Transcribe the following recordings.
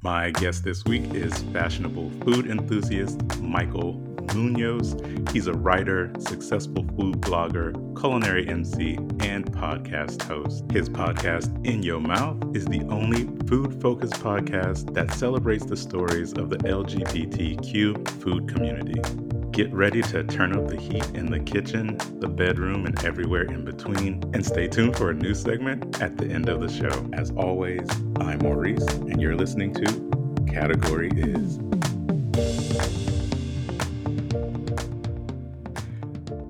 My guest this week is fashionable food enthusiast Michael Munoz. He's a writer, successful food blogger, culinary MC, and podcast host. His podcast, In Your Mouth, is the only food focused podcast that celebrates the stories of the LGBTQ food community. Get ready to turn up the heat in the kitchen, the bedroom, and everywhere in between. And stay tuned for a new segment at the end of the show. As always, I'm Maurice, and you're listening to Category Is.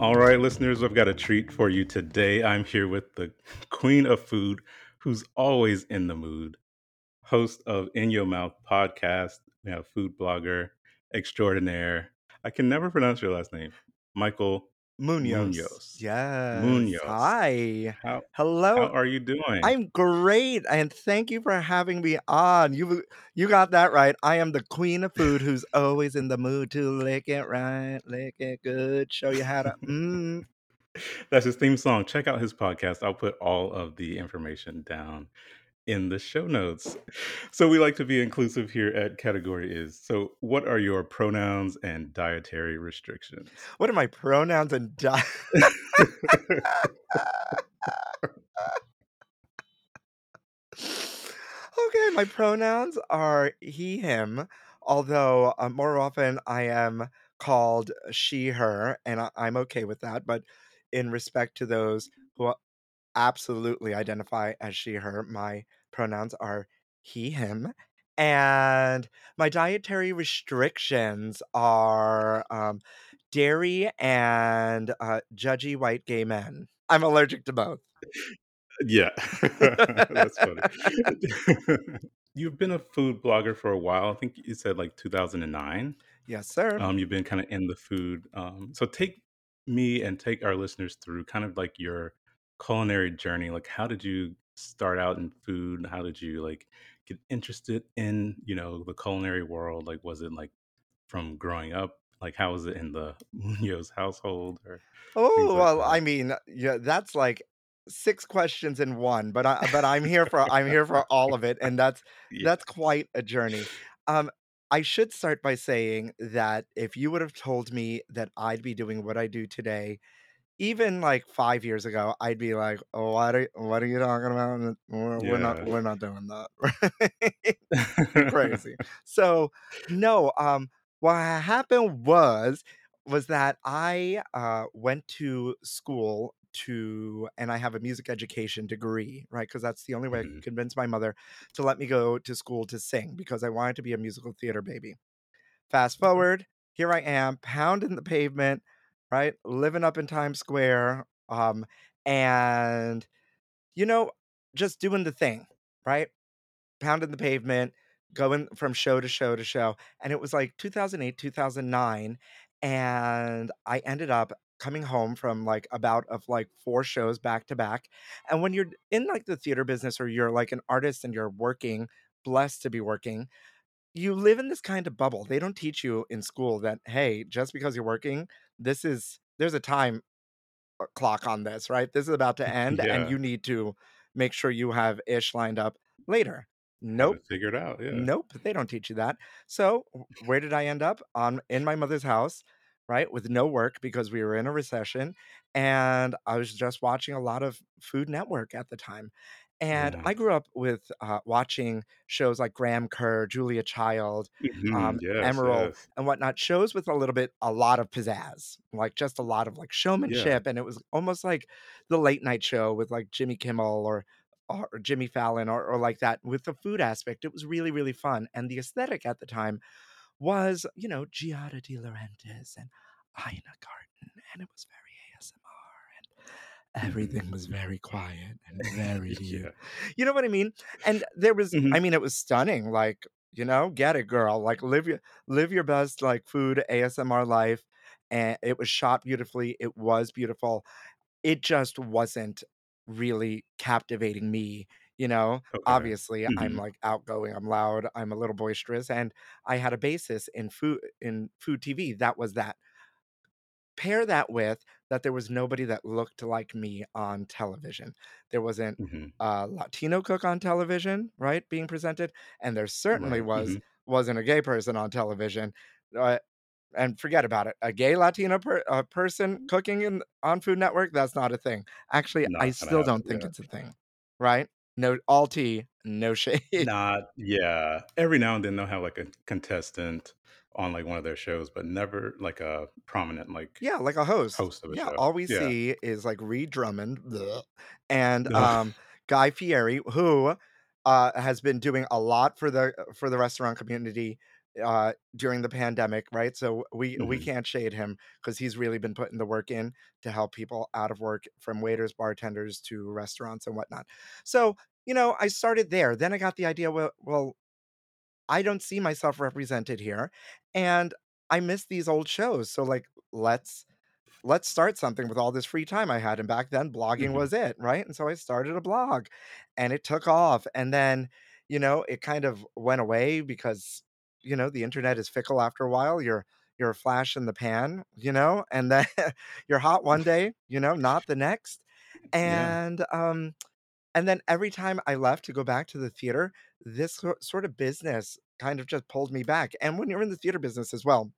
All right, listeners, I've got a treat for you today. I'm here with the queen of food who's always in the mood, host of In Your Mouth podcast. We have food blogger extraordinaire, I can never pronounce your last name. Michael Munoz. Munoz. Yes. Munoz. Hi. How Hello. how are you doing? I'm great, and thank you for having me on. You you got that right. I am the queen of food, who's always in the mood to lick it right, lick it good, show you how to. Mm. That's his theme song. Check out his podcast. I'll put all of the information down in the show notes. So we like to be inclusive here at Category Is. So what are your pronouns and dietary restrictions? What are my pronouns and diet? Okay, my pronouns are he, him, although uh, more often I am called she, her, and I- I'm okay with that. But in respect to those who absolutely identify as she, her, my pronouns are he, him. And my dietary restrictions are um, dairy and uh, judgy white gay men. I'm allergic to both. Yeah, that's funny. You've been a food blogger for a while. I think you said like 2009. Yes, sir. Um, you've been kind of in the food. Um, so take me and take our listeners through kind of like your culinary journey. Like, how did you start out in food? How did you like get interested in, you know, the culinary world? Like, was it like from growing up? Like, how was it in the Munoz household or Oh, like well, that? I mean, yeah, that's like six questions in one, but I but I'm here for I'm here for all of it, and that's Yeah. that's quite a journey. Um, I should start by saying that if you would have told me that I'd be doing what I do today, even like five years ago, I'd be like, "Oh, what are what are you talking about? We're, we're not we're not doing that." crazy. So no, um, what happened was was that I uh, went to school to, and I have a music education degree, right? Because that's the only way I could Mhm. convince my mother to let me go to school to sing because I wanted to be a musical theater baby. Fast forward, here I am, pounding the pavement, right? Living up in Times Square, um, and you know, just doing the thing, right? pounding the pavement, going from show to show to show. And it was like 2008, 2009. And I ended up coming home from like about of like four shows back to back. And when you're in like the theater business or you're like an artist and you're working, blessed to be working, you live in this kind of bubble. They don't teach you in school that, hey, just because you're working, this is, there's a time uh, clock on this, right? This is about to end and you need to make sure you have ish lined up later. Nope. it figured out. Yeah. Nope, they don't teach you that. So, where did I end up? On in my mother's house, right? With no work because we were in a recession and I was just watching a lot of Food Network at the time. And Yeah. I grew up with uh, watching shows like Graham Kerr, Julia Child, Mhm. um, Yes. Emeril, Yes. and whatnot. Shows with a little bit, a lot of pizzazz, like just a lot of like Yeah. showmanship. And it was almost like the late night show with like Jimmy Kimmel or or Jimmy Fallon or, or like that with the food aspect. It was really, really fun. And the aesthetic at the time was, you know, Giada De Laurentiis and Ina Garten. And it was very everything was very quiet and very, Yeah. you know what I mean? And there was, Mhm. I mean, it was stunning. Like, you know, get it, girl. Like live your live your best like food ASMR life. And it was shot beautifully. It was beautiful. It just wasn't really captivating me. You know, Okay. obviously I'm Mhm. like outgoing, I'm loud, I'm a little boisterous, and I had a basis in food in food TV. That was that. Pair that with that there was nobody that looked like me on television. There wasn't Mhm. a Latino cook on television, right, being presented, and there certainly Right. was Mhm. wasn't a gay person on television. Uh, and forget about it. A gay Latino per uh, person cooking in on Food Network, that's not a thing. Actually, I Not gonna still don't think yeah. it's a thing, right? No all tea, no shade. Not yeah. Every now and then they'll have, like, a contestant on, like, one of their shows, but never, like, a prominent, like, Yeah, like a host. host of a Yeah, show. all we Yeah. see is, like, Ree Drummond, bleh, and, Ugh. um, Guy Fieri, who, uh, has been doing a lot for the for the restaurant community, uh, during the pandemic, right? So we we Mhm. can't shade him because he's really been putting the work in to help people out of work from waiters, bartenders to restaurants and whatnot. So, you know, I started there, then I got the idea, well well, I don't see myself represented here, and I miss these old shows, so, like, let's let's start something with all this free time I had, and back then blogging Mhm. was it, right? And so I started a blog, and it took off, and then, you know, it kind of went away because, you know, the internet is fickle after a while. You're you're a flash in the pan, you know, and then you're hot one day, you know, not the next. Yeah. And, um, and then every time I left to go back to the theater, this sort of business kind of just pulled me back. And when you're in the theater business as well,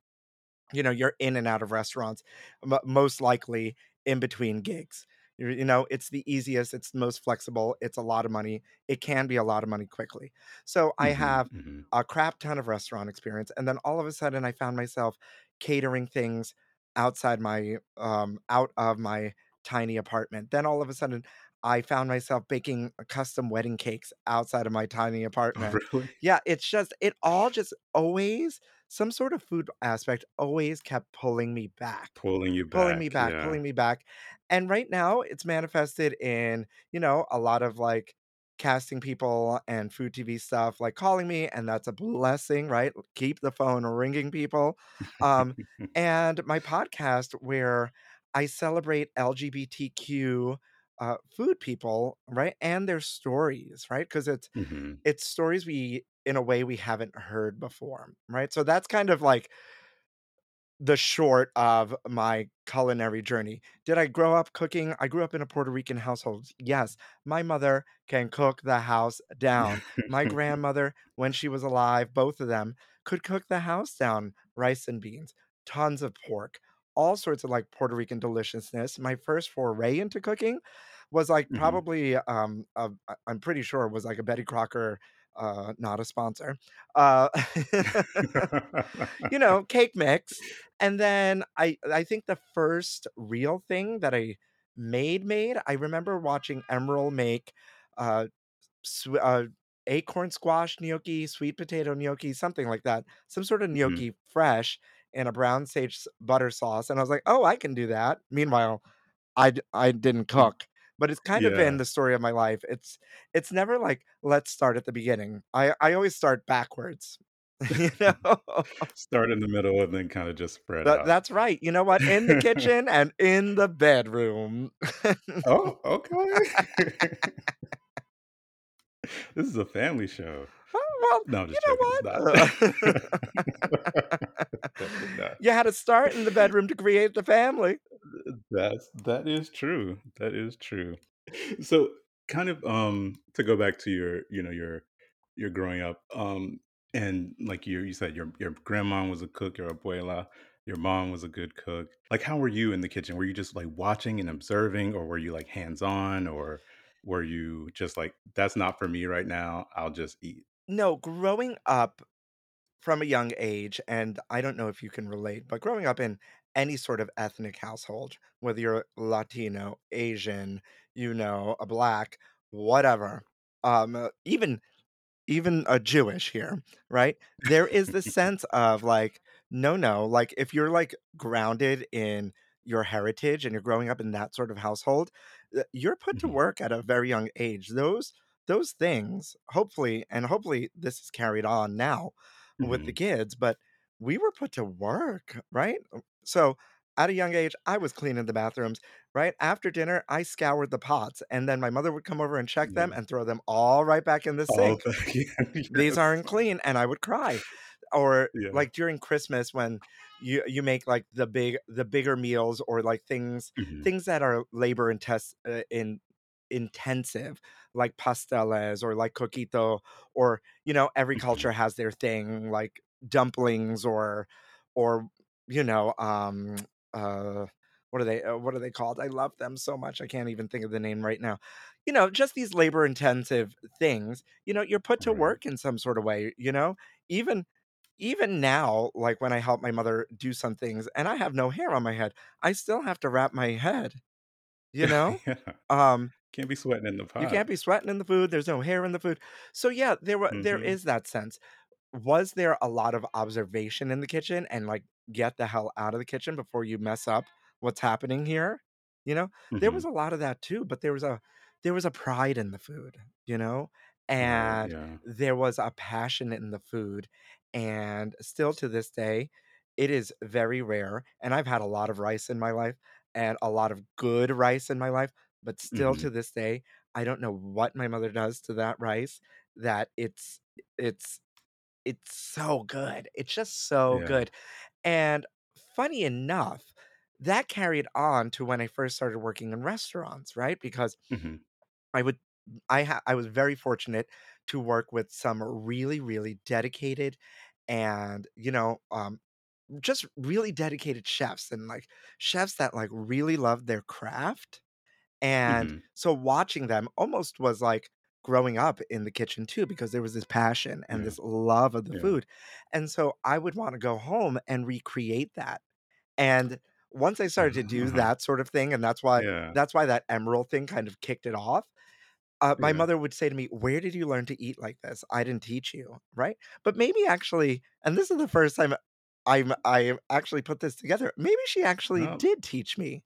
you know, you're in and out of restaurants, mo most likely in between gigs. You're you know, it's the easiest, it's the most flexible, it's a lot of money. It can be a lot of money quickly. So I Mhm, have mhm. a crap ton of restaurant experience, and then all of a sudden I found myself catering things outside my, um out of my tiny apartment. Then all of a sudden, I found myself baking custom wedding cakes outside of my tiny Oh, apartment. really? Yeah, it's just it all just always some sort of food aspect always kept pulling me back. Pulling you Pulling me back, back, yeah. pulling me back. And right now, it's manifested in, you know, a lot of, like, casting people and food TV stuff, like, calling me, and that's a blessing, right? Keep the phone ringing, people. Um, and my podcast where I celebrate LGBTQ, uh, food people, right? And their stories, right? Because it's Mhm. it's stories we in a way we haven't heard before, right? So that's kind of like the short of my culinary journey. Did I grow up cooking? I grew up in a Puerto Rican household. Yes, my mother can cook the house down. My grandmother, when she was alive, both of them, could cook the house down. Rice and beans, tons of pork, all sorts of, like, Puerto Rican deliciousness. My first foray into cooking was, like, Mhm. probably, um, I I'm pretty sure it was, like, a Betty Crocker, uh, not a sponsor, uh, you know, cake mix. And then I I think the first real thing that I made made, I remember watching Emeril make, uh, sw uh, acorn squash gnocchi, sweet potato gnocchi, something like that. Some sort of Mhm. gnocchi fresh in a brown sage butter sauce, and I was like, "Oh, I can do that." Meanwhile, I, I didn't Mm. cook, but it's kind of been the story of my life. It's it's never like, "Let's start at the beginning." I I always start backwards, you know? Start in the middle and then kinda just spread out. that's right. You know what? In the kitchen and in the bedroom. Oh, okay. This is a family show. Well, No, you know joking, what? Definitely. You had to start in the bedroom to create the family. Uh, that's that is true, that is true. So, kind of, um, to go back to your, you know, your your growing up, um, and, like, you you said your your grandma was a cook, your abuela, your mom was a good cook. Like, how were you in the kitchen? Were you just, like, watching and observing, or were you, like, hands-on, or were you just like, "That's not for me right now, I'll just eat"? No, growing up from a young age, and I don't know if you can relate, but growing up in any sort of ethnic household, whether you're Latino, Asian, you know, a Black, whatever, um, uh, even even a Jewish here, right? There is this sense of, like, no, no, like, if you're, like, grounded in your heritage and you're growing up in that sort of household, uh, you're put to Mhm. work at a very young age. Those those things, hopefully and hopefully this is carried on now with the Mhm. kids, but we were put to work, right? Uh, so, at a young age, I was cleaning the bathrooms, right? After dinner, I scoured the pots, and then my mother would come over and check them and throw them all right back in the sink. back in, "These aren't clean," and I would cry. or Yeah. like during Christmas when you you make like the big the bigger meals or like things Mhm. things that are labor intense uh, in intensive like pasteles or like coquito or you know every Mhm. culture has their thing like dumplings or or you know um uh what are they uh, what are they called? I love them so much i can't even think of the name right now. You know just these labor intensive things you know you're put to work in some sort of way you know? Even even now like when i help my mother do some things and i have no hair on my head i still have to wrap my head you know? Yeah. um Can't be sweating in the you can't be sweating in the food, there's no hair in the food. So, yeah, there wa there Mhm. is that sense. Was there a lot of observation in the kitchen and, like, get the hell out of the kitchen before you mess up what's happening here? You know? There was Mhm. a lot of that too, but there was a there was a pride in the food, you know? Right, And yeah. there was a passion in the food, and still to this day, it is very rare, and I've had a lot of rice in my life and a lot of good rice in my life, but still to Mhm. this day, I don't know what my mother does to that rice that it's it's it's so good. It's just so Yeah. good. And funny enough, that carried on to when I first started working in restaurants, right? Because Mhm. I would I ha I was very fortunate to work with some really, really dedicated and, you know, um, just really dedicated chefs and, like, chefs that, like, really loved their craft. And Mhm. so watching them almost was like growing up in the kitchen too, because there was this passion and Yeah. this love of the Yeah. food. And so I would want to go home and recreate that. And once I started to do that sort of thing, and that's why Yeah. that's why that Emeril thing kind of kicked it off. Uh, my Yeah. mother would say to me, "Where did you learn to eat like this? I didn't teach you, right?" But maybe actually, and this is the first time I'm I actually put this together. Maybe she actually Oh, did teach me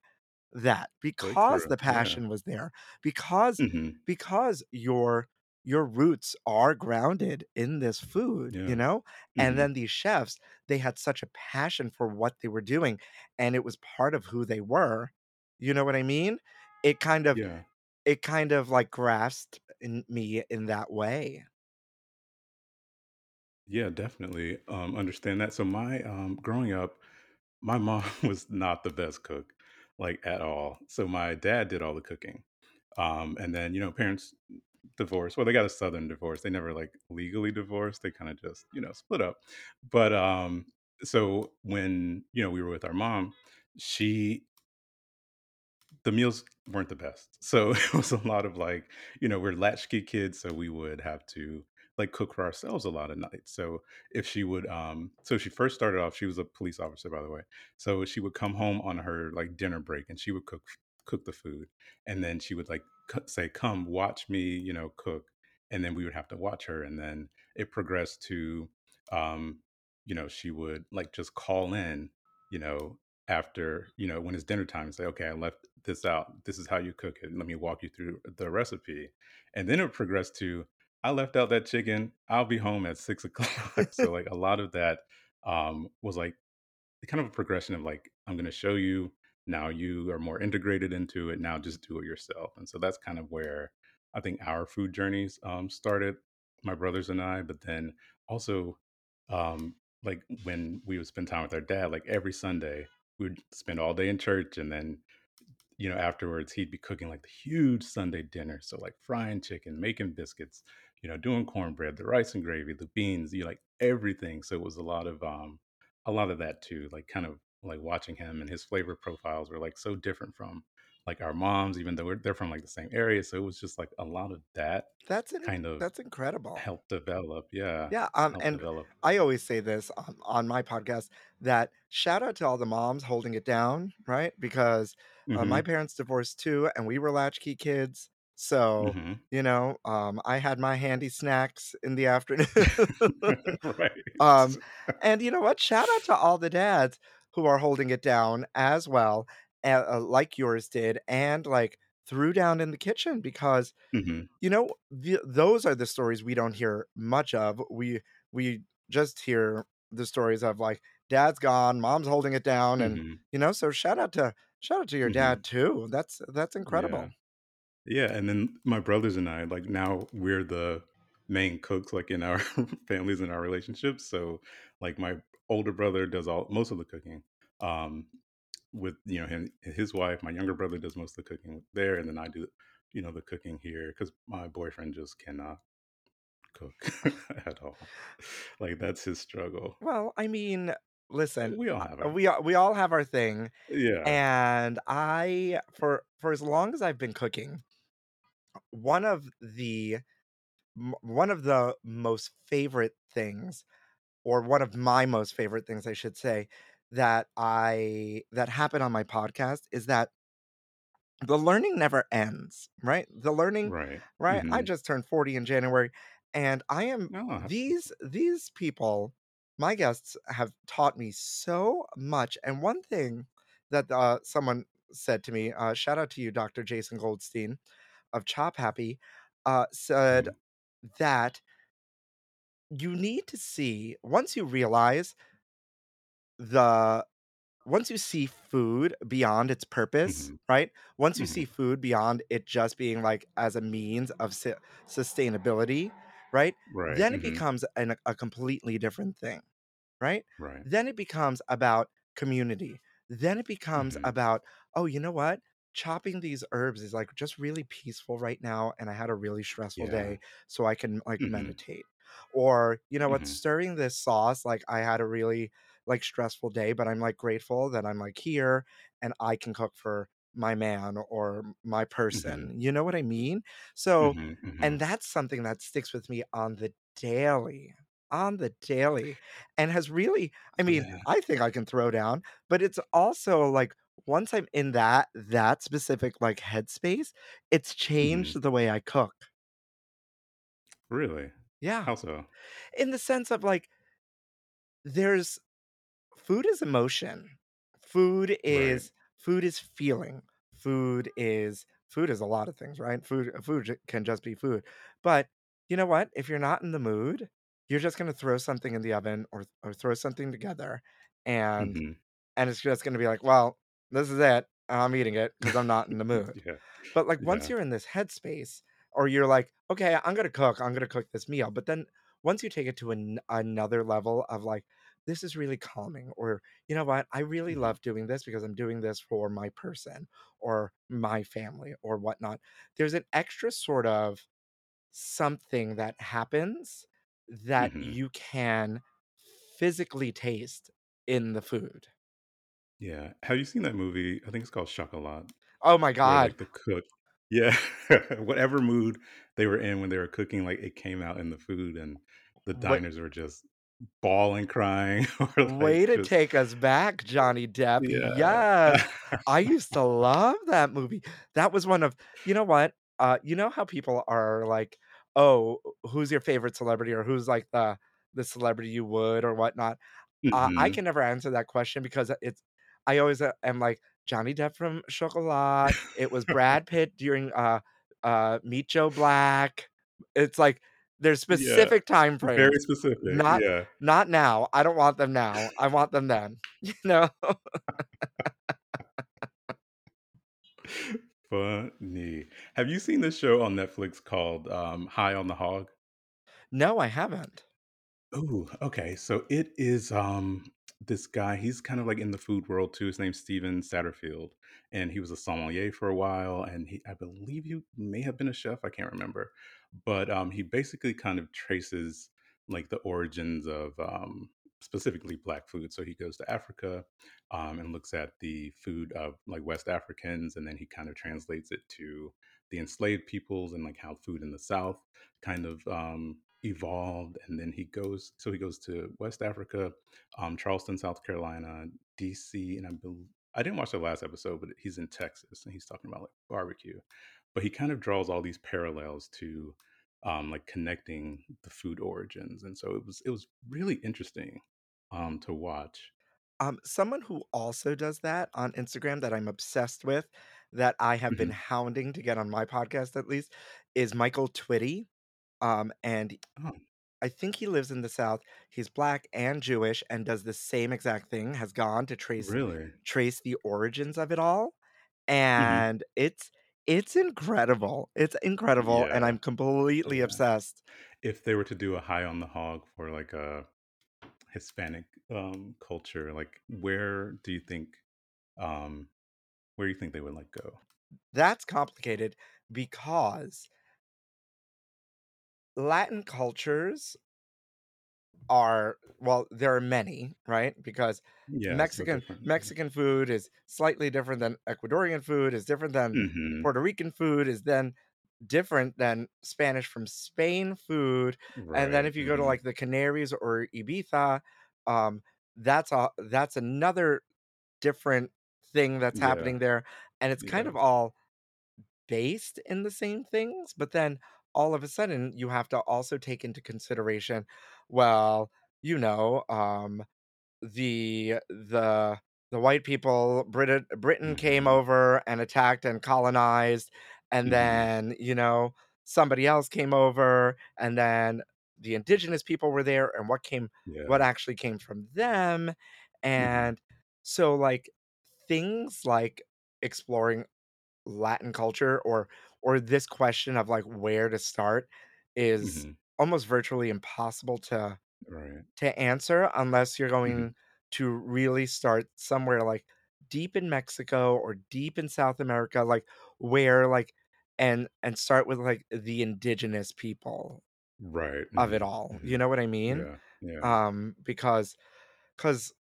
that because the Yeah. passion was there, because Mhm. because your your roots are grounded in this food, you know? And Mhm. then these chefs, they had such a passion for what they were doing, and it was part of who they were. You know what I mean? It kind of Yeah. it kind of, like, grasped in me in that way. Yeah, definitely, um, understand that. So my, um growing up, my mom was not the best cook, like, at all. So my dad did all the cooking. Um, and then, you know, parents divorced. Well, they got a Southern divorce. They never, like, legally divorced. They kinda just, you know, split up. But, um, so when, you know, we were with our mom, she the meals weren't the best. So it was a lot of like, you know, we're latchkey kids, so we would have to like cook for ourselves a lot of nights. So if she would, um, so she first started off, she was a police officer, by the way. So she would come home on her like dinner break and she would cook cook the food, and then she would like say, "Come watch me," you know, cook, and then we would have to watch her, and then it progressed to, um, you know, she would like just call in, you know, after you know when it's dinner time and say okay i left this out. This is how you cook it. Let me walk you through the recipe. And then it progressed to i left out that chicken i'll be home at six o'clock so like a lot of that um was like kind of a progression of like i'm going to show you now you are more integrated into it now just do it yourself and so that's kind of where i think our food journeys um started my brothers and i but then also um like when we would spend time with our dad like every sunday we would spend all day in church and then you know afterwards he'd be cooking like the huge sunday dinner so like frying chicken making biscuits you know doing cornbread the rice and gravy the beans you know, like everything so it was a lot of um a lot of that too like kind of like watching him and his flavor profiles were like so different from like our moms even though we're, they're from like the same area so it was just like a lot of that That's in kind of that's incredible. Help develop yeah Yeah, um, and develop I always say this on, on my podcast that shout out to all the moms holding it down, right? Because uh, my hmm parents divorced too, and we were latchkey kids. So, hmm you know, um, I had my Handi-Snacks in the afternoon. right um, and you know what? Shout out to all the dads who are holding it down as well, uh, like yours did, and like threw down in the kitchen because hmm you know, the those are the stories we don't hear much of. We we just hear the stories of, like, dad's gone, mom's holding it down, and, hmm you know, so shout out to shout out to your dad hmm too. That's that's incredible. Yeah, and then my brothers and I, like now we're the main cooks like in our families and our relationships. So like my older brother does all most of the cooking. Um, with you know him his wife my younger brother does most of the cooking there and then i do you know the cooking here because my boyfriend just cannot cook at all like that's his struggle Well, I mean, listen, we all have it we all we all have our thing, yeah and I for for as long as I've been cooking, one of the one of the most favorite things, or one of my most favorite things, I should say, that I that happened on my podcast is that the learning never ends, right? The learning right right? I mm-hmm just turned 40 in January, and I am oh these these people, my guests have taught me so much, and one thing that, uh, someone said to me, uh, shout out to you, Dr. Jason Goldstein of Chop Happy, uh, said Mhm, that you need to see once you realize the once you see food beyond its purpose, mhm, right? Once you see mhm. food beyond it just being like as a means of su- sustainability, right? right Then it hmm becomes an, a completely different thing right? right Then it becomes about community. Then it becomes hmm about, oh, you know what? Chopping these herbs is like just really peaceful right now. And I had a really stressful yeah day, so I can like hmm meditate. Or, you know what? hmm Stirring this sauce, like I had a really like stressful day, but I'm like grateful that I'm like here and I can cook for my man or my hmm person. You know what I mean? So, hmm hmm and that's something that sticks with me on the daily on the daily and has really I mean, yeah I think I can throw down, but it's also like once I'm in that that specific like headspace, it's changed the way I cook. really Yeah. how so In the sense of like there's food is emotion. Food right is food is feeling. Food is food is a lot of things, right? Food food can just be food. But you know what? If you're not in the mood, you're just going to throw something in the oven or or throw something together and hmm And it's just gonna be like, "Well, this is it. I'm eating it because I'm not in the mood." yeah But, like, once yeah you're in this headspace or you're like, "Okay, I'm gonna cook, I'm gonna cook this meal," but then once you take it to an another level of, like, "This is really calming," or, "You know what? I really hmm love doing this because I'm doing this for my person or my family or whatnot." There's an extra sort of something that happens that hmm you can physically taste in the food. Yeah. Have you seen that movie? I think it's called Chocolat, Oh my where god. like the cook Yeah. Whatever mood they were in when they were cooking, like it came out in the food and the Wait diners were just bawling, crying, or like way to just take us back, Johnny Depp. yeah. Yes. I used to love that movie. That was one of you know what? Uh, you know how people are like, "Oh, who's your favorite celebrity?" or "Who's like the the celebrity you would?" or whatnot. Uh, I Mhm. can never answer that question because it's I always, uh, am like, Johnny Depp from Chocolat, it was Brad Pitt during, uh, uh, Meet Joe Black. It's like, there's Yeah. specific time frames. Very specific. Not Yeah. not now. I don't want them now. I want them then. You know? Funny. Have you seen this show on Netflix called, um, High on the Hog? No, I haven't. Oh, okay. So it is um this guy, he's kind of like in the food world too. His name's Stephen Satterfield. And he was a sommelier for a while. And he I believe he may have been a chef. I can't remember. But um he basically kind of traces like the origins of um specifically black food. So he goes to Africa um and looks at the food of like West Africans and then he kind of translates it to the enslaved peoples and like how food in the South kind of um evolved and then he goes so he goes to west africa um charleston south carolina dc and i believe i didn't watch the last episode but he's in texas and he's talking about like barbecue. But he kind of draws all these parallels to um like connecting the food origins and so it was it was really interesting um to watch. Um, someone who also does that on Instagram that I'm obsessed with, that I have been hmm hounding to get on my podcast at least, is Michael Twitty. Um, and oh I think he lives in the South. He's black and Jewish and does the same exact thing, has gone to trace really trace the origins of it all, hmm and it's it's incredible. It's incredible, and yeah I'm completely yeah obsessed. if they were to do a high on the hog for like a Hispanic um, culture, like where do you think um, where do you think they would like go? That's complicated because Latin cultures are well, there are many, right? Because Yeah, Mexican different. Mexican food is slightly different than Ecuadorian food, is different than hmm Puerto Rican food, is then different than Spanish from Spain food. And then if you go to hmm like the Canaries or Ibiza, um, that's a that's another different thing that's Yeah. happening there. And it's kind of all based in the same things, but then all of a sudden you have to also take into consideration, well, you know, um, the the the white people, Britain Britain came hmm over and attacked and colonized, and hmm then, you know, somebody else came over, and then the indigenous people were there, and what came what actually came from them. hmm And so like things like exploring Latin culture or or this question of like where to start is hmm almost virtually impossible to Right. to answer unless you're hmm going to really start somewhere like deep in Mexico or deep in South America like where like and and start with like the indigenous people Right. of it hmm all. hmm You know what I mean? Yeah. Yeah. Um because cuz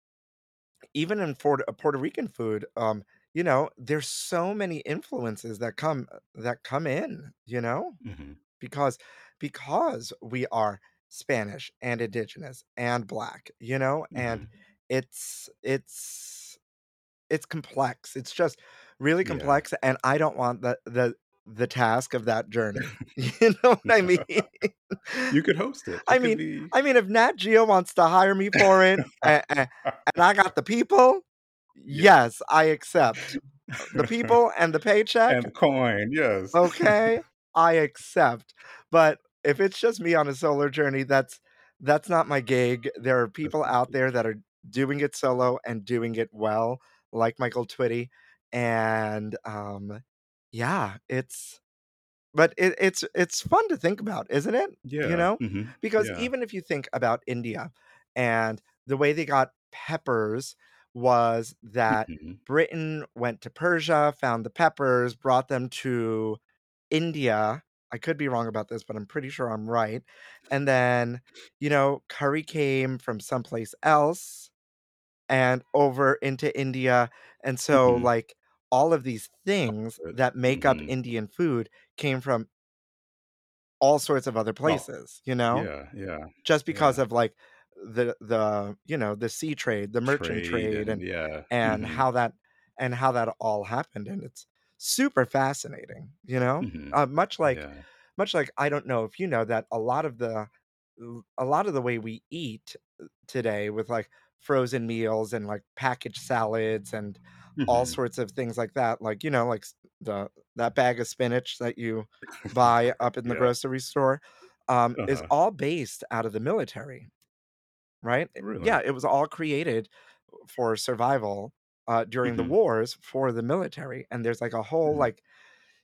even in Puerto, Puerto Rican food, um you know, there's so many influences that come that come in, you know? hmm because because we are Spanish and indigenous and black, you know, and hmm it's it's it's complex. It's just really Yeah. complex, and I don't want the the the task of that journey. You know what I mean? You could host it. I It could mean, be I mean, if Nat Geo wants to hire me for it, and, and I got the people, Yes, I accept the people and the paycheck. And the coin, yes. Okay, I accept. But if it's just me on a solo journey, that's that's not my gig. There are people out there that are doing it solo and doing it well, like Michael Twitty. And um yeah, it's but it, it's it's fun to think about, isn't it? Yeah, you know? Mhm. Because Yeah. even if you think about India and the way they got peppers was that Mhm. Britain went to Persia, found the peppers, brought them to India. I could be wrong about this, but I'm pretty sure I'm right. And then, you know, curry came from someplace else and over into India. And so, Mhm. like, all of these things that make up mhm. Indian food came from all sorts of other places, you know? yeah, yeah, Just because yeah. of like the the, you know, the sea trade, the merchant Trade trade and and yeah. and Mhm. how that and how that all happened and it's super fascinating, you know? Mhm. Uh, much like Yeah. much like I don't know if you know that a lot of the a lot of the way we eat uh, today with like frozen meals and like packaged salads and all Mhm. sorts of things like that, like, you know, like the that bag of spinach that you buy up in the Yeah. grocery store um, is Uh-huh. all based out of the military, right? Really? Yeah, it was all created for survival uh, during the Mhm. wars for the military, and there's like a whole Mhm. like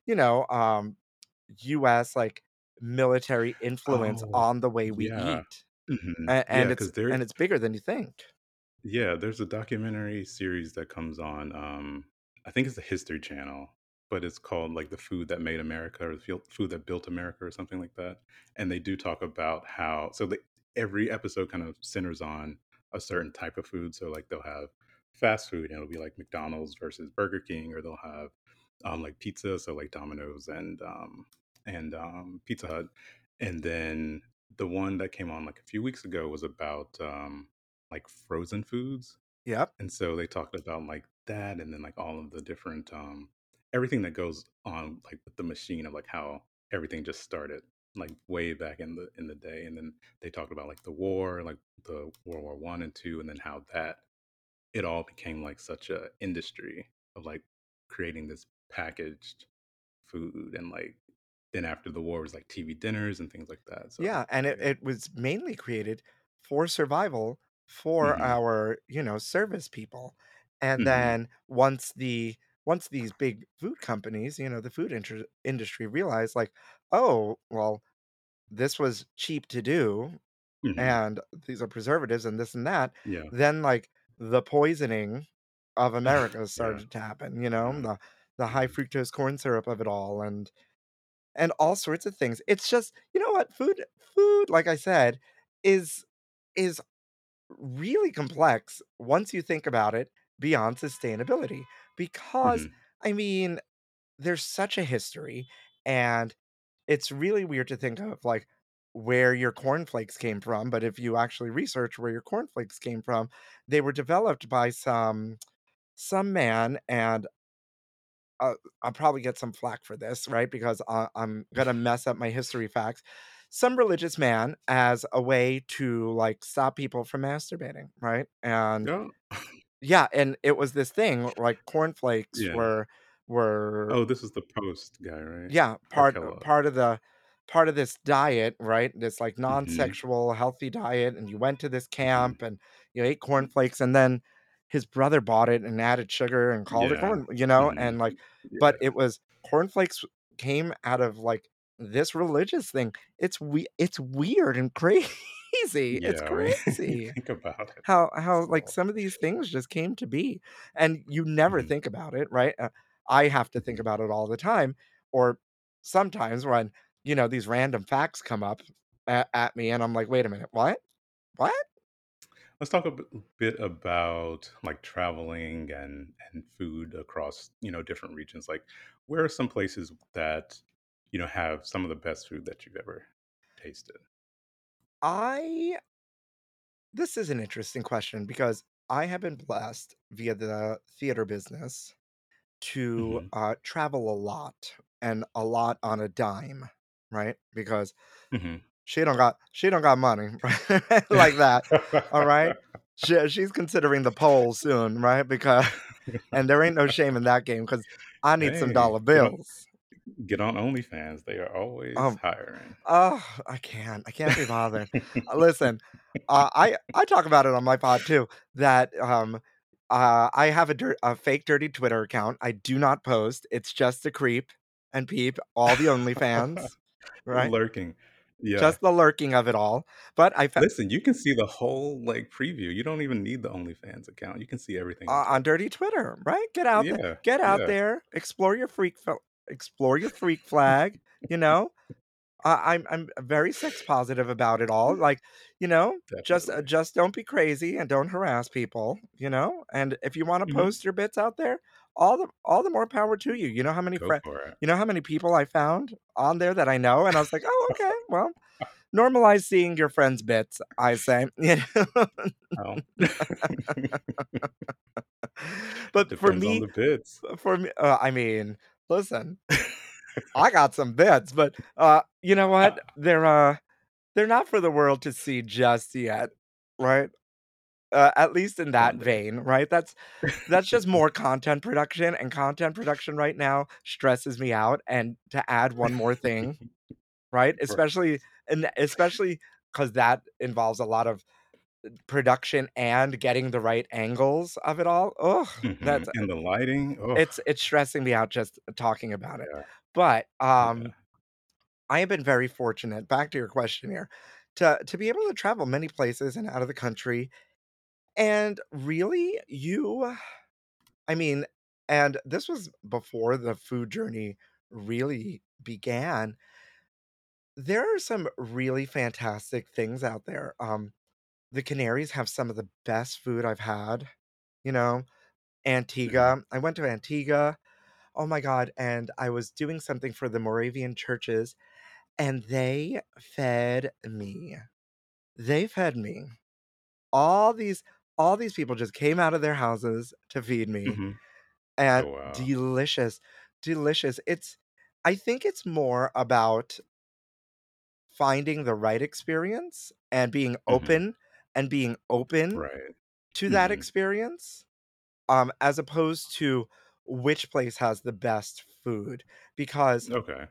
you know um, U.S. like military influence Oh, on the way we yeah. eat, Mhm. and, Yeah, and it's 'cause there and it's bigger than you think. Yeah, there's a documentary series that comes on. Um, I think it's the History Channel, but it's called like the food that made America or the food that built America or something like that. And they do talk about how so the, every episode kind of centers on a certain type of food. So like they'll have fast food and it'll be like McDonald's versus Burger King, or they'll have um, like pizza, so like Domino's and um, and um, Pizza Hut. And then the one that came on like a few weeks ago was about um, like frozen foods. Yep. And so they talked about like that and then like all of the different um everything that goes on like with the machine of like how everything just started like way back in the in the day. And then they talked about like the war, like the World War One and two, and then how that it all became like such a industry of like creating this packaged food and like then after the war was like TV dinners and things like that. So Yeah, and it, it was mainly created for survival for hmm our, you know, service people. And hmm then once the once these big food companies, you know, the food inter- industry realized like, oh, well, this was cheap to do, Mhm. and these are preservatives and this and that, Yeah. then, like, the poisoning of America Yeah. started to happen, you know? Yeah. The the high Mhm. fructose corn syrup of it all and and all sorts of things. It's just you know what? Food food, like I said, is is really complex once you think about it beyond sustainability because, Mhm. I mean, there's such a history, and it's really weird to think of, like, where your cornflakes came from, but if you actually research where your cornflakes came from, they were developed by some some man, and uh, I'll probably get some flack for this, right? Because I I'm gonna mess up my history facts. Some religious man as a way to, like, stop people from masturbating, right? And Oh. yeah, and it was this thing, like, cornflakes Yeah. were were Oh, this is the Post guy, right? yeah, Or part uh, Kellogg. part of the part of this diet, right? This, like, Mhm. non-sexual healthy diet, and you went to this Mhm. camp, and you ate cornflakes, and then his brother bought it and added sugar and called it Yeah. corn you know? Mhm. And, like but Yeah. it was cornflakes came out of, like, this religious thing. It's we it's weird and crazy. It's Yeah, you crazy think about it. how how, like, So some of these things just came to be, and you never Mhm. think about it, right? Uh, I have to think about it all the time, or sometimes when, you know, these random facts come up at at me, and I'm like, "Wait a minute, what? What?" Let's talk a bit about, like, traveling and and food across, you know, different regions. Like, where are some places that, you know, have some of the best food that you've ever tasted? I this is an interesting question because I have been blessed via the theater business to, Mhm. uh, travel a lot and a lot on a dime, right? Because Mhm. she don't got she don't got money, right? Like that, alright? She she's considering the pole soon, right? Because and there ain't no shame in that game because I need some Hey, dollar get on bills. get on OnlyFans. They are always Um, hiring. ugh, I can't. I can't be bothered. Uh, listen, uh, I I talk about it on my pod too, that, um, uh, I have a a fake dirty Twitter account. I do not post. It's just to creep and peep all the OnlyFans, right? Lurking. Yeah. Just the lurking of it all, but I fo Listen, you can see the whole, like, preview. You don't even need the OnlyFans account. You can see everything on Uh, on dirty Twitter, right? Get out Yeah, get out yeah. there, explore your freak f explore your freak flag, you know? I I'm I'm very sex positive about it all, like, you know, just, uh, just don't be crazy and don't harass people, you know? And if you wanna Mhm. post your bits out there, all the all the more power to you. You know how many Go frie for it. you know how many people I found on there that I know? And I was like, "Oh, okay. Well, normalize seeing your friends' bits," I say, you know? Well But for Depends on me the bits. uh, for me uh, I mean, listen, I got some bits, but, uh, you know what? They're, uh, they're not for the world to see just yet, right? Uh, at least in that vein, right? That's that's just more content production, and content production right now stresses me out, and to add one more thing, right? Especially and especially because that involves a lot of, production and getting the right angles of it all. Ugh, Mhm. that's, And the lighting, ugh. it's it's stressing me out just talking about it. Yeah. But, Yeah. um, I have been very fortunate, back to your question here, to to be able to travel many places and out of the country, and really, you I mean and this was before the food journey really began there are some really fantastic things out there, um, the Canaries have some of the best food I've had, you know? Mhm. Antigua, I went to Antigua, oh my god, and I was doing something for the Moravian churches, and they fed me. They fed me. All these all these people just came out of their houses to feed me, Mhm. and Oh, wow. delicious, delicious. It's I think it's more about finding the right experience, and being Mhm. open and being open Right. to that Mhm. experience, um, as opposed to which place has the best food, because, Okay.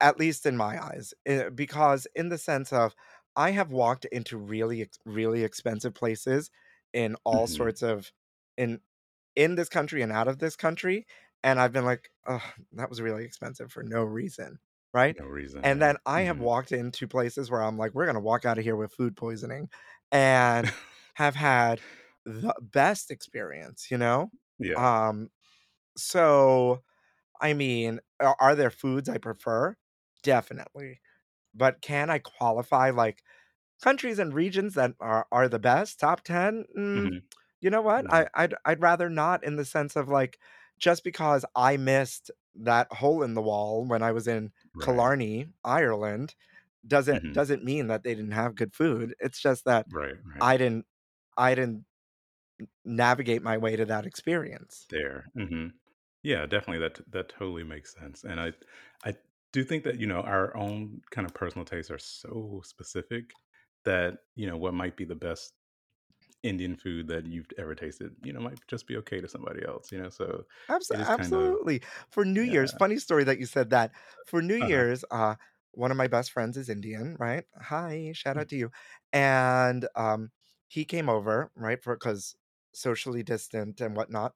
at least in my eyes, eh, because in the sense of I have walked into really ex really expensive places in all Mhm. sorts of in in this country and out of this country, and I've been like, oh that was really expensive for no reason." right? No reason, And yeah. then I have Mhm. walked into places where I'm like, "We're gonna walk out of here with food poisoning," and have had the best experience, you know? Yeah. Um, so, I mean, are there foods I prefer? Definitely. But can I qualify, like, countries and regions that are are the best, top 10? Mm, Mhm. you know what? No. I I'd I'd rather not in the sense of, like, just because I missed that hole in the wall when I was in Right. Killarney, Ireland, doesn't Mhm. doesn't mean that they didn't have good food. It's just that Right, right. I didn't I didn't navigate my way to that experience. There, mhm. Yeah, definitely, that that totally makes sense, and I I do think that, you know, our own kind of personal tastes are so specific that, you know, what might be the best Indian food that you've ever tasted, you know, might just be okay to somebody else, you know? So, Abso it is kind of absolutely. For New Year's Yeah. funny story that you said that. For New Uh-huh. Year's, uh, one of my best friends is Indian, right? Hi, shout Mm. out to you. And, um, he came over, right, for because socially distant and whatnot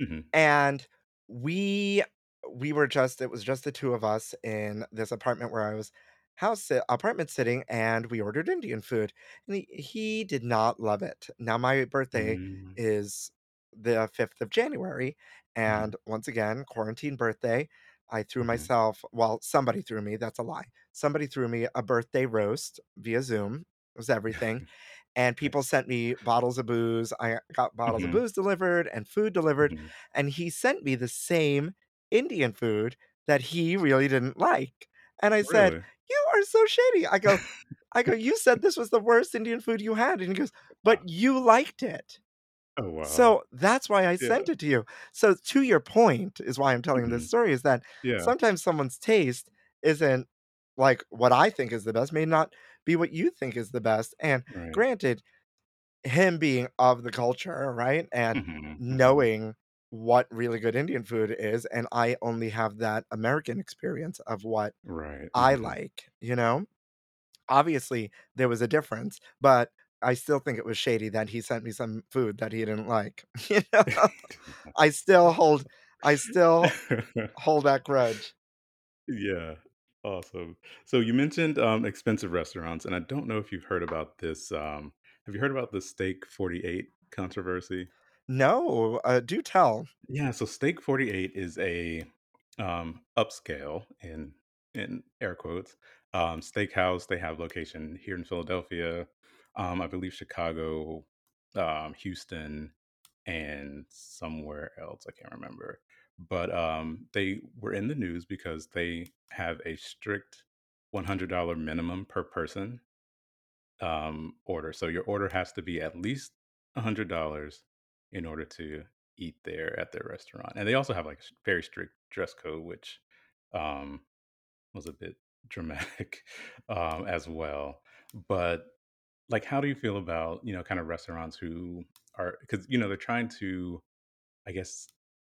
Mhm. and we we were just it was just the 2 of us in this apartment where I was house sit apartment sitting, and we ordered Indian food, and he he did not love it. Now my birthday Mm. is the 5th of January, Mhm. and once again, quarantine birthday, I threw Mhm. myself well, somebody threw me, that's a lie. Somebody threw me a birthday roast via Zoom, it was everything, and people sent me bottles of booze, I got bottles of Mhm. booze delivered and food delivered, Mhm. and he sent me the same Indian food that he really didn't like, and I said, "You are so shady." I go I go, "You said this was the worst Indian food you had," and he goes, "But you liked it." Oh, wow. So, that's why I Yeah. sent it to you. So, to your point, is why I'm telling this Mhm. story, is that Yeah. sometimes someone's taste isn't, like, what I think is the best may not be what you think is the best, and Right. granted, him being of the culture, right, and Mhm, mhm. knowing what really good Indian food is, and I only have that American experience of what Right, I mhm. like, you know? Obviously, there was a difference, but I still think it was shady that he sent me some food that he didn't like, you know? I still hold I still hold that grudge. Yeah, awesome. So, you mentioned, um, expensive restaurants, and I don't know if you've heard about this, um have you heard about the Steak 48 controversy? No, uh, do tell. Yeah, so Steak 48 is a, um, upscale, in in air quotes, um, steakhouse, they have location here in Philadelphia, um, I believe Chicago, um, Houston, and somewhere else, I can't remember. But, um, they were in the news because they have a strict $100 minimum per person, um, order. So, your order has to be at least $100 in order to eat there at their restaurant. And they also have, like, a very strict dress code, which, um, was a bit dramatic, um, as well. But, like, how do you feel about, you know, kind of restaurants who are, because, you know, they're trying to, I guess,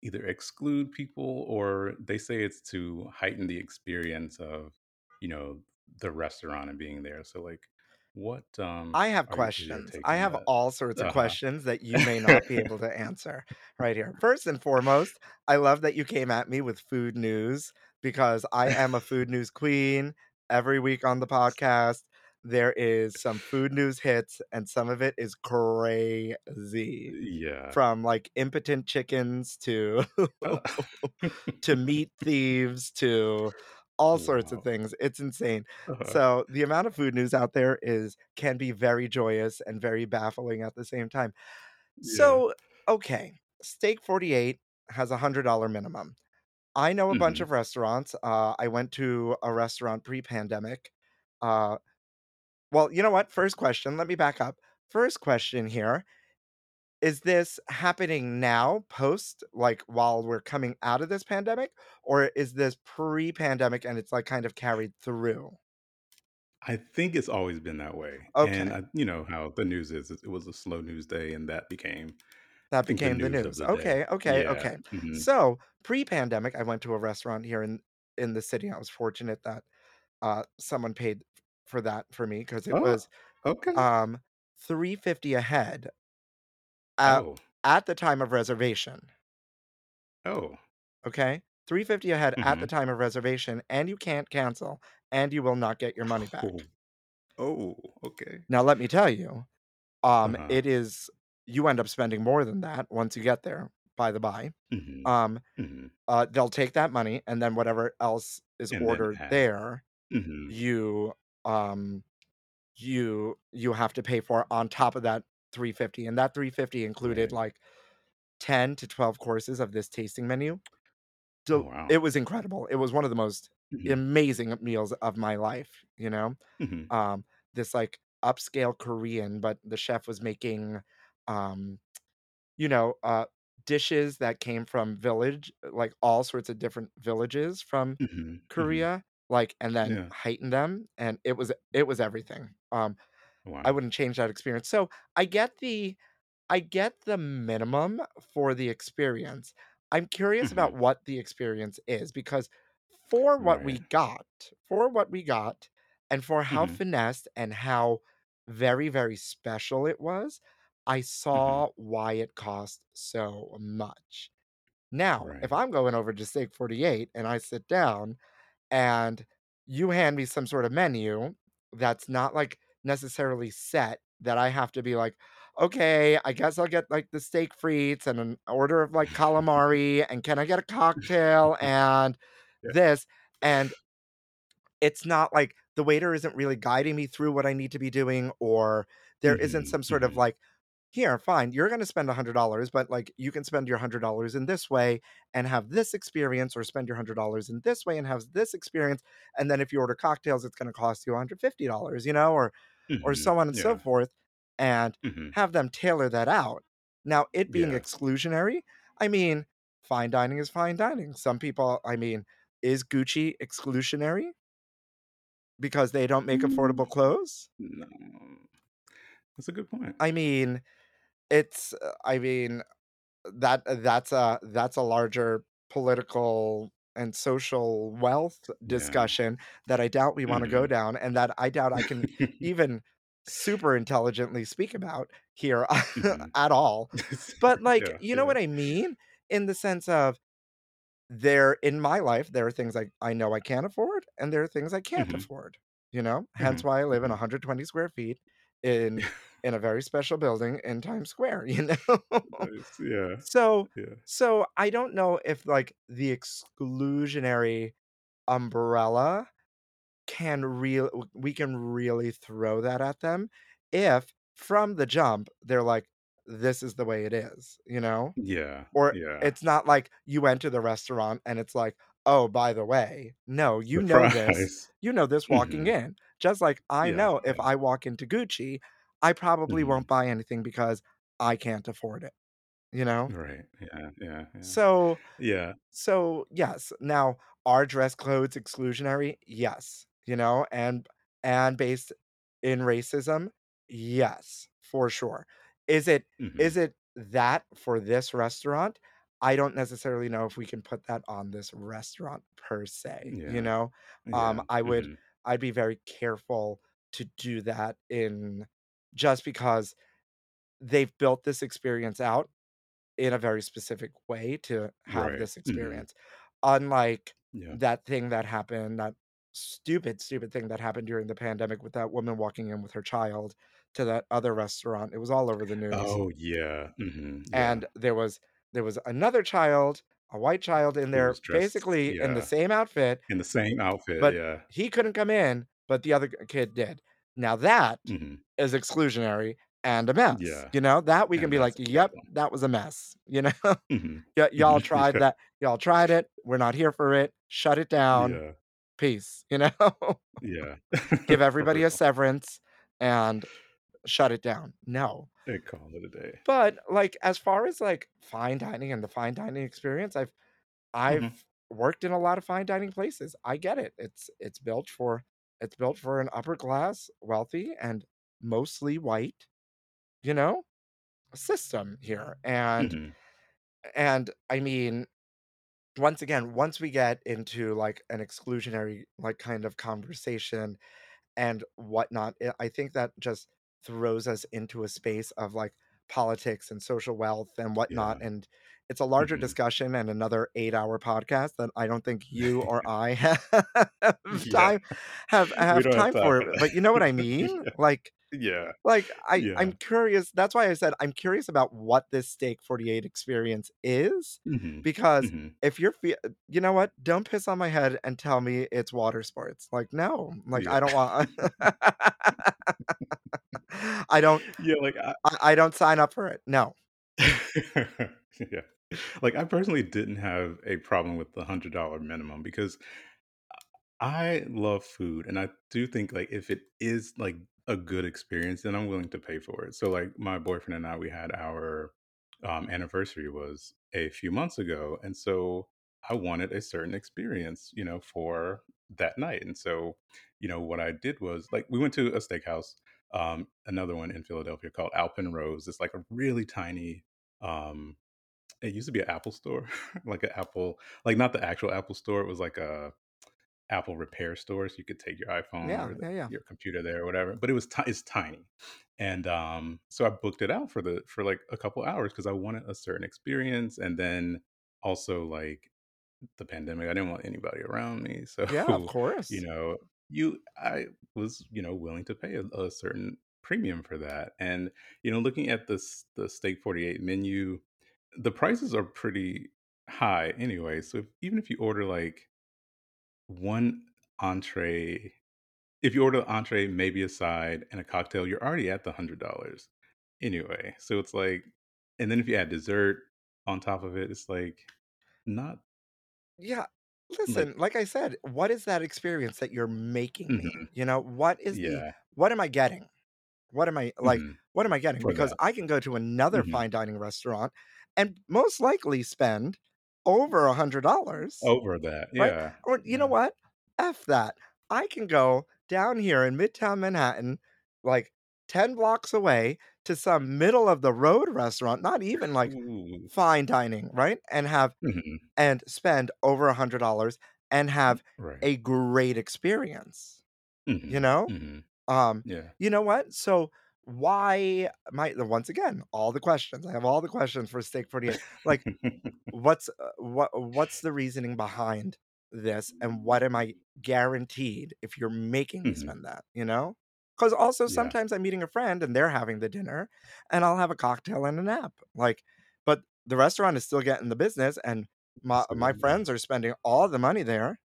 either exclude people or they say it's to heighten the experience of, you know, the restaurant and being there. So, like, what, um, I have are y is your questions. I have that? all sorts of Uh-huh. questions that you may not be able to answer right here. First and foremost, I love that you came at me with food news because I am a food news queen. Every week on the podcast, there is some food news hits, and some of it is crazy. Yeah. From, like, impotent chickens to to meat thieves to all sorts of things, it's insane. Uh-huh. So, the amount of food news out there is can be very joyous and very baffling at the same time. Yeah. So, okay, Steak 48 has a $100 minimum. I know a bunch Mhm. of restaurants, uh, I went to a restaurant pre-pandemic, uh well, you know what? First question, let me back up. First question here, is this happening now post, like, while we're coming out of this pandemic, or is this pre-pandemic and it's, like, kind of carried through? I think it's always been that way, and Okay. I you know how the news is, it was a slow news day, and that became, I That think, the became the news of news. the day. Okay, okay, Yeah, okay. mhm. So, pre-pandemic, I went to a restaurant here in in the city, I was fortunate that, uh, someone paid for that for me because it Oh, was, okay. um, $3.50 a head at Oh. at the time of reservation. Oh. Okay? 350 ahead at the Mhm. time of reservation, and you can't cancel, and you will not get your money back. Oh. Oh, okay. Now let me tell you, um, Uh-huh. it is you end up spending more than that once you get there, by the by. Mhm. Um, Mhm. uh, they'll take that money, and then whatever else is And then ordered add. there, Mhm. you, um, you you have to pay for on top of that 350, and that 350 included, Right. like, 10 to 12 courses of this tasting menu. Oh, So, wow. it was incredible. It was one of the most Mhm. amazing meals of my life, you know? Mhm. Um, this, like, upscale Korean, but the chef was making, um, you know, uh, dishes that came from village like, all sorts of different villages from Mhm. Mhm. Korea, like, and then Yeah. heighten them, and it was it was everything. Um, I wouldn't change that experience. So, I get the I get the minimum for the experience. I'm curious about Mhm. what the experience is because for what we got for what we got, and for how Mhm. finessed and how very, very special it was, I Mhm. saw why it cost so much. Now, if I'm going over to Steak 48 and I sit down, and you hand me some sort of menu that's not, like, necessarily set, that I have to be like, "Okay, I guess I'll get, like, the steak frites and an order of, like, calamari, and can I get a cocktail and Yeah. this," and it's not like the waiter isn't really guiding me through what I need to be doing, or there isn't Mhm. some sort of Mhm. like, "Here, fine, you're gonna spend $100, but, like, you can spend your $100 in this way and have this experience, or spend your $100 in this way and have this experience, and then if you order cocktails, it's gonna cost you $150," you know, or or so on and so forth, and Mhm. have them tailor that out. Now, it being Yeah. exclusionary, I mean, fine dining is fine dining. Some people I mean, is Gucci exclusionary? Because they don't make Mm. affordable clothes? No. That's a good point. I mean, it's uh, I mean, that that's a that's a larger political and social wealth Yeah. discussion that I doubt we wanna go Mhm. down, and that I doubt I can even super intelligently speak about here Mhm. at all. But, like, Yeah, you know yeah. what I mean? In the sense of there in my life, there are things I I know I can't afford, and there are things I can't Mhm. afford, you know? Hence Mhm. why I live in Mhm. 120 square feet in in a very special building in Times Square, you know? Nice, yeah. So Yeah. so I don't know if, like, the exclusionary umbrella can real we can really throw that at them if, from the jump, they're like, "This is the way it is," you know? Yeah, Or yeah. it's not like you enter the restaurant and it's like, "Oh, by the way" no, you know this you know this walking Mhm. in. Just like I Yeah, know if yeah. I walk into Gucci, I probably Mhm. won't buy anything because I can't afford it, you know? Right. Yeah, yeah, yeah. So Yeah. so, yes. Now, are dress codes exclusionary? Yes, you know, and and based in racism? Yes, for sure. Is it is Mhm. it that for this restaurant? I don't necessarily know if we can put that on this restaurant per se, you Yeah. know? Um, I would Mhm. I'd be very careful to do that in just because they've built this experience out in a very specific way to have Right. this Mhm. experience. Unlike Yeah. that thing that happened that stupid, stupid thing that happened during the pandemic with that woman walking in with her child to that other restaurant, it was all over the news. Oh, yeah. Mhm. Yeah. And there was there was another child, a white child in there, dressed basically in the same outfit In the same outfit, but yeah. he couldn't come in, but the other kid did. Now that Mhm. is exclusionary and a mess, Yeah. you know? That we can be like, "Yep, problem. that was a mess," you know? Mhm. "Y y'all Mhm. tried Yeah. that y'all tried it, we're not here for it, shut it down, Yeah. peace," you know? Yeah. Give everybody a severance and shut it down. No. They call it a day. But, like, as far as, like, fine dining and the fine dining experience, I've I've Mhm. worked in a lot of fine dining places. I get it. It's it's built for it's built for an upper class, wealthy, and mostly white, you know, system here, and Mhm. and, I mean, once again, once we get into, like, an exclusionary, like, kind of conversation and whatnot, eh, I think that just throws us into a space of, like, politics and social wealth and whatnot. Yeah. And it's a larger Mhm. discussion and another eight-hour podcast that I don't think you or I have Yeah. time have have have time time for it. But you know what I mean? Like Yeah. like, I Yeah. I'm curious that's why I said I'm curious about what this Steak 48 experience is, Mhm. because Mhm. if you're fe you know what? Don't piss on my head and tell me it's water sports. Like, no. Like, Yeah. I don't want I don't Yeah, like, I I I don't sign up for it. No. Yeah. Like, I personally didn't have a problem with the $100 minimum because I love food, and I do think, like, if it is, like, a good experience, then I'm willing to pay for it. So, like, my boyfriend and I, we had our, um, anniversary was a few months ago, and so I wanted a certain experience, you know, for that night. And so, you know, what I did was, like, we went to a steakhouse, um, another one in Philadelphia called Alpenrose. It's like a really tiny, um it used to be an Apple store, like an Apple like, not the actual Apple store, it was like a Apple repair store, so you could take your iPhone Yeah, or the yeah, yeah. your computer there or whatever, but it was ti it's tiny. And, um, so I booked it out for the for, like, a couple hours because I wanted a certain experience, and then also, like, the pandemic, I didn't want anybody around me, so, Yeah, of course, you know, you I was, you know, willing to pay a a certain premium for that. And, you know, looking at this the Steak 48 menu, the prices are pretty high anyway, so if even if you order, like 1 entrée if you order the entrée, maybe a side, and a cocktail, you're already at the $100 anyway. So it's like and then if you add dessert on top of it, it's, like, not Yeah. Like Listen, like I said, what is that experience that you're making me? Mhm. You know, what is the Yeah. what am I getting? What am I like, Mhm. what am I getting? For Because that. I can go to another Mhm. fine dining restaurant and most likely spend over a $100, Over that, right? yeah. Or you know Yeah. what? F that. I can go down here in Midtown Manhattan, like, 10 blocks away to some middle of the road restaurant, not even, like, Ooh. fine dining, right? And have Mhm. and spend over a $100 and Mm, have right. a great experience. You Mhm. know? Mhm. Um, Yeah. you know what? So, why my once again, all the questions. I have all the questions for Steak 48. Like, what's, uh, what what's the reasoning behind this, and what am I guaranteed if you're making me Mhm. spend that, you know? 'Cause also Yeah. sometimes I'm meeting a friend and they're having the dinner, and I'll have a cocktail and a nap. Like, but the restaurant is still getting the business, and my my friends are spending all the money there,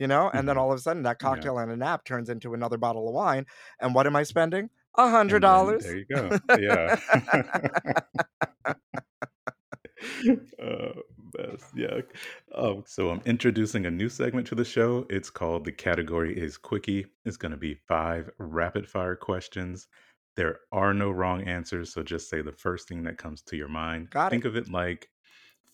you know? And then Mhm. all of a sudden that Yeah. cocktail and a nap turns into another bottle of wine, and what am I spending? a hundred And then there dollars. you go. Yeah. Oh, best, yeah. Oh, so I'm introducing a new segment to the show. It's called The Category is Quickie. It's gonna be 5 rapid fire questions. There are no wrong answers, so just say the first thing that comes to your mind. Got it. Think of it like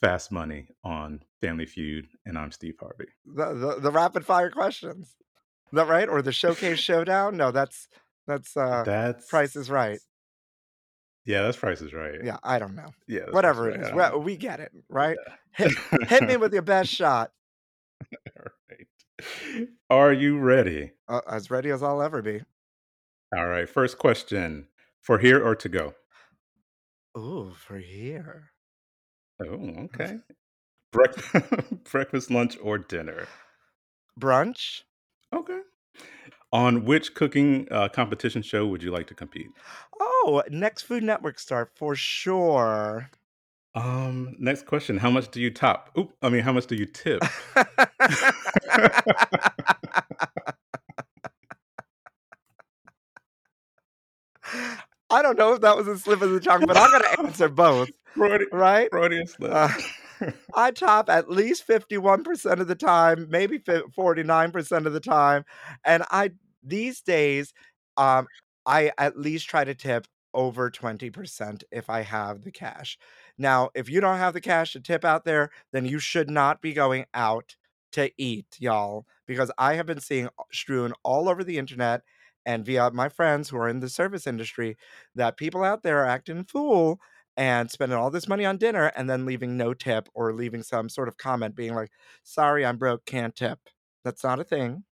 Fast Money on Family Feud, and I'm Steve Harvey. The the the rapid fire questions. Is that right? Or the Showcase Showdown? No, that's that's, uh, That's Price is Right. Yeah, that's Price is Right. Yeah, I don't know. Yeah, that's Price is Whatever it Right, is. Well, we get it, right? Hit hit me with your best shot. Alright. Are you ready? Uh, as ready as I'll ever be. Alright, first question. For here or to go? Ooh, for here. Oh, okay. Break breakfast, lunch, or dinner? Brunch. Okay. On which cooking, uh, competition show would you like to compete? Oh, next Food Network star, for sure. Um, next question. How much do you top oop, I mean, how much do you tip? I don't know if that was a slip of the tongue, but I'm gonna answer both, right? Freudian slip. Uh, I top at least 51% of the time, maybe 49% of the time, and I these days, um, I at least try to tip over 20% if I have the cash. Now, if you don't have the cash to tip out there, then you should not be going out to eat, y'all, because I have been seeing strewn all over the internet and via my friends who are in the service industry that people out there are acting fool and spending all this money on dinner and then leaving no tip or leaving some sort of comment being like, "Sorry, I'm broke, can't tip." That's not a thing,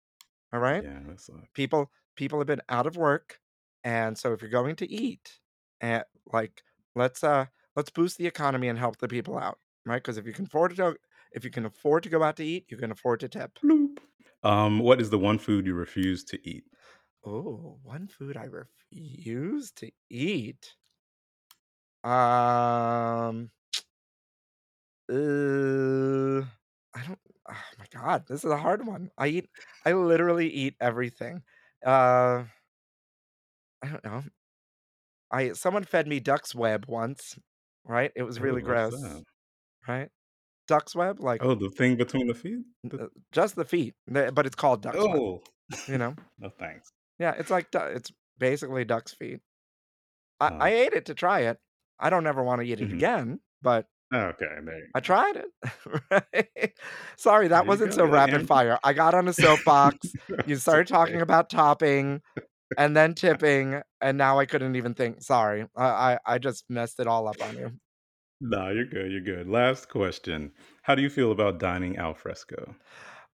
alright? Yeah, that's like People people have been out of work, and so if you're going to eat, eh, like let's uh let's boost the economy and help the people out, right? Because if you can afford to go, if you can afford to go out to eat, you can afford to tip. Bloop. Um, what is the one food you refuse to eat? Oh, one food I refuse to eat. Um, uh, I don't. Oh my god, this is a hard one. I eat. I literally eat everything. Uh, I don't know. I someone fed me duck's web once, right? It was Oh, really what's gross, that? right? Duck's web, like Oh, the thing between the feet? The uh, just the feet, but it's called duck's web. oh. You know? No thanks. Yeah, it's like du- it's basically duck's feet. I, I ate it to try it. I don't ever want to eat it mhm. again, but Okay, I tried it. Right? Sorry, that wasn't go. so The rapid fire. I got on a soapbox. You started talking about topping and then tipping, and now I couldn't even think. Sorry, I I, I just messed it all up on you. No, you're good. You're good. Last question. How do you feel about dining al fresco?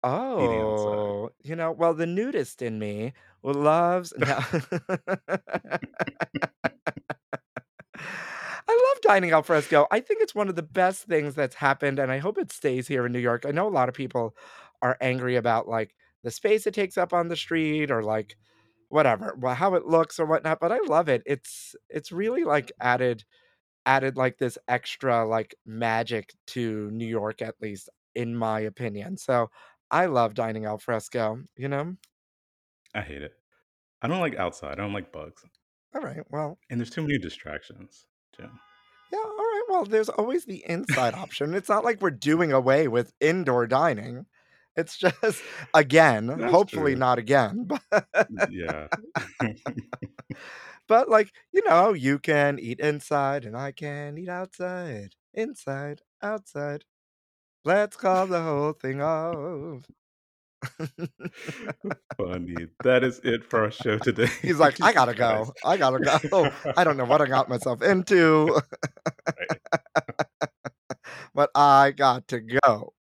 Oh, you know, well, the nudist in me loves no. I love dining al fresco. I think it's one of the best things that's happened, and I hope it stays here in New York. I know a lot of people are angry about like the space it takes up on the street or like whatever, well, how it looks or whatnot, but I love it. It's it's really like added added like this extra like magic to New York, at least in my opinion. So I love dining al fresco, you know? I hate it. I don't like outside. I don't like bugs. All right, well, And there's too many distractions, Jim. Yeah, all right. Well, there's always the inside option. It's not like we're doing away with indoor dining. It's just again, That's hopefully true. not again, but Yeah. but like, you know, you can eat inside and I can eat outside. Inside, outside. Let's call the whole thing off. Funny. That is it for our show today. He's like, I gotta go. I gotta go. Oh, I don't know what I got myself into, but I got to go.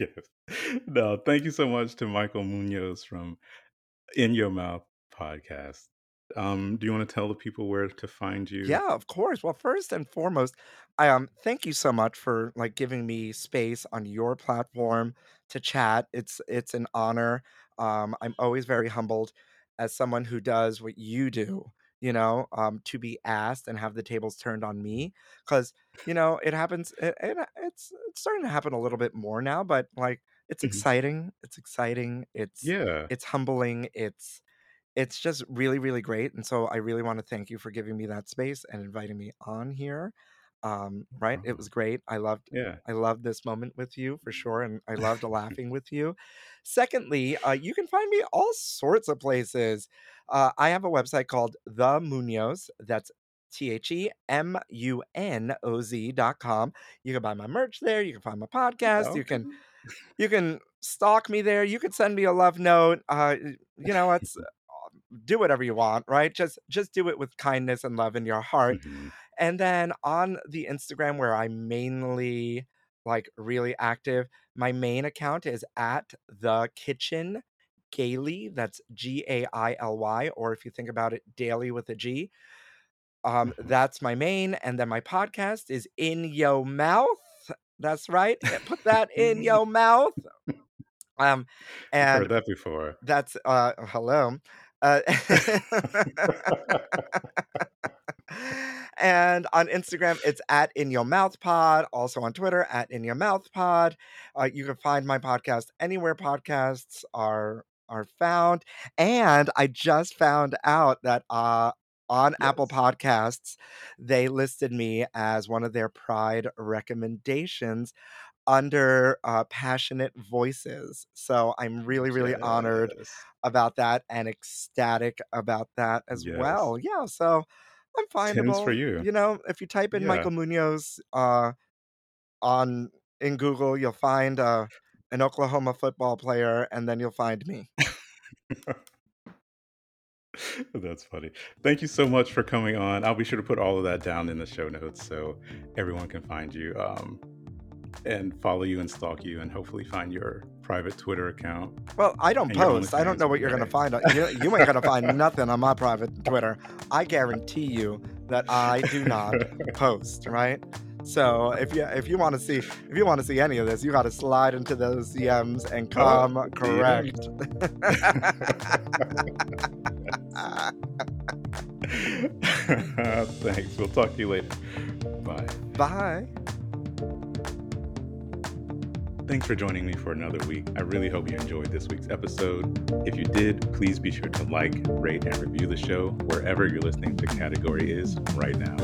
yes. No, thank you so much to Michael Munoz from In Your Mouth podcast. Um, do you want to tell the people where to find you? Yeah, of course. Well, first and foremost, I um thank you so much for like giving me space on your platform to chat. It's it's an honor. Um, I'm always very humbled as someone who does what you do, you know, um, to be asked and have the tables turned on me. Cause, you know, it happens it, it, it's it's starting to happen a little bit more now, but like it's Mhm. exciting. It's exciting. It's Yeah. it's humbling. It's it's just really, really great, and so I really wanna thank you for giving me that space and inviting me on here. Um, right? It was great. I loved Yeah. I loved this moment with you for sure, and I loved laughing with you. Secondly, uh, you can find me all sorts of places. Uh, I have a website called The Munoz. That's T-H-E-M-U-N-O-Z dot com. You can buy my merch there. You can find my podcast. You can you can stalk me there. You can send me a love note. Uh, you know, it's do whatever you want, right? Just just do it with kindness and love in your heart. Mhm. And then on the Instagram where I'm mainly like really active, my main account is at the kitchen gaily. That's G A I L Y, or if you think about it, daily with a G. Um, Mhm. that's my main, and then my podcast is in yo mouth. That's right. eh, Put that in yo mouth. Um, I've and heard that before. that's uh hello. Uh, and on Instagram, it's at In Your Mouth Pod. Also on Twitter, at In Your Mouth Pod. Uh, you can find my podcast anywhere podcasts are are found. And I just found out that uh, on Apple Podcasts, they listed me as one of their Pride recommendations under uh, passionate voices. So I'm really, really honored about that and ecstatic about that as Yes. well. Yeah, so I'm Tens for you. You know, if you type in Yeah. Michael Munoz uh, on in Google, you'll find uh, an Oklahoma football player, and then you'll find me. That's funny. Thank you so much for coming on. I'll be sure to put all of that down in the show notes so everyone can find you um, and follow you and stalk you and hopefully find your private Twitter account. Well, I don't post. I don't know what you're gonna find. on- You, you ain't gonna find nothing on my private Twitter. I guarantee you that I do not post, right? So if you if you want to see if you want to see any of this, you got to slide into those DMs and come oh, correct. Thanks. We'll talk to you later. Bye. Bye. Thanks for joining me for another week. I really hope you enjoyed this week's episode. If you did, please be sure to like, rate, and review the show wherever you're listening to Category Is right now.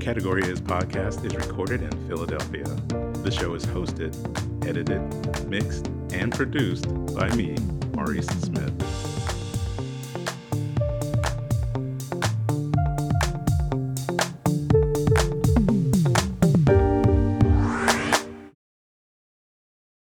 Category Is podcast is recorded in Philadelphia. The show is hosted, edited, mixed, and produced by me, Maurice Smith.